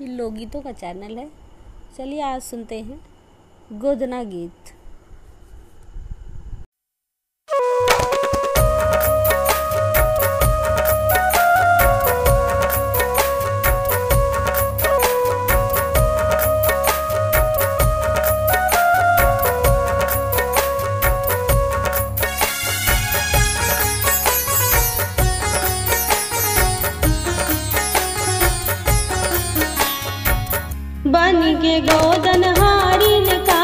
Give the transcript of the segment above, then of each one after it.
ये लोकगीतों का चैनल है। चलिए आज सुनते हैं गोदना गीत। बन के गोदन हारिन का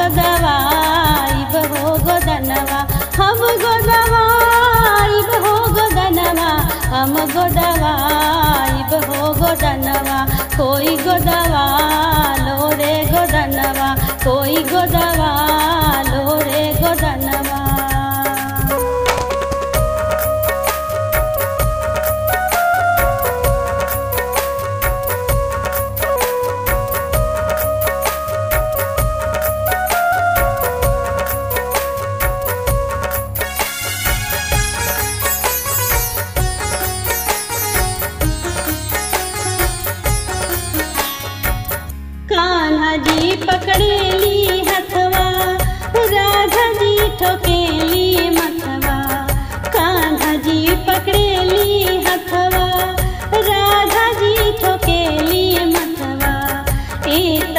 ಗದವ ಇವ ಹೋಗೋದನವ ಹಮ ಗೊದವ ಇವ ಹೋಗೋದನವ ಹಮ ಗೊದವ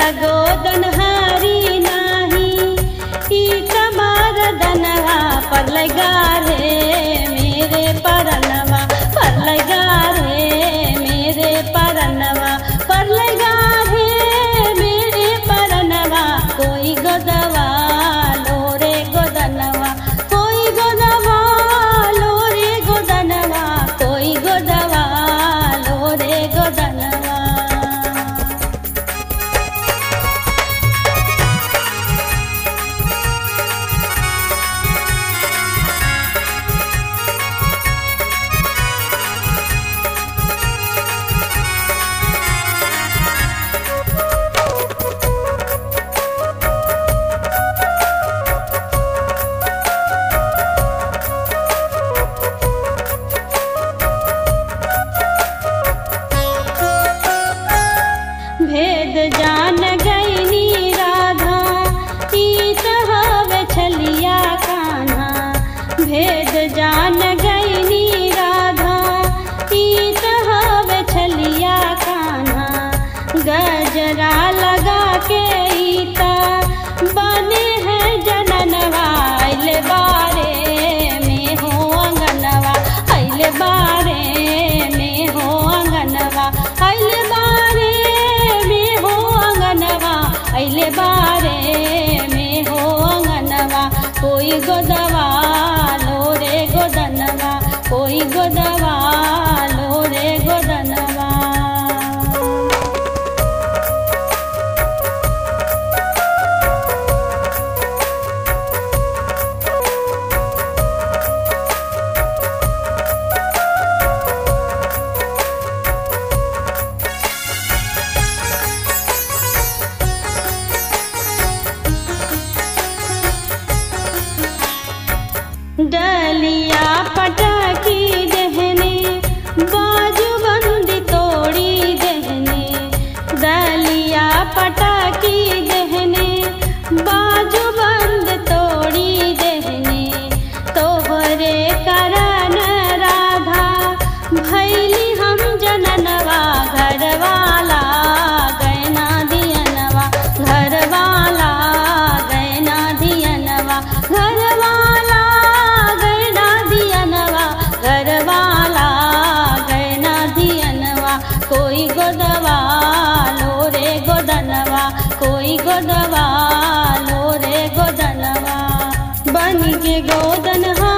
Sagrado. भेद जा गोदन हारिन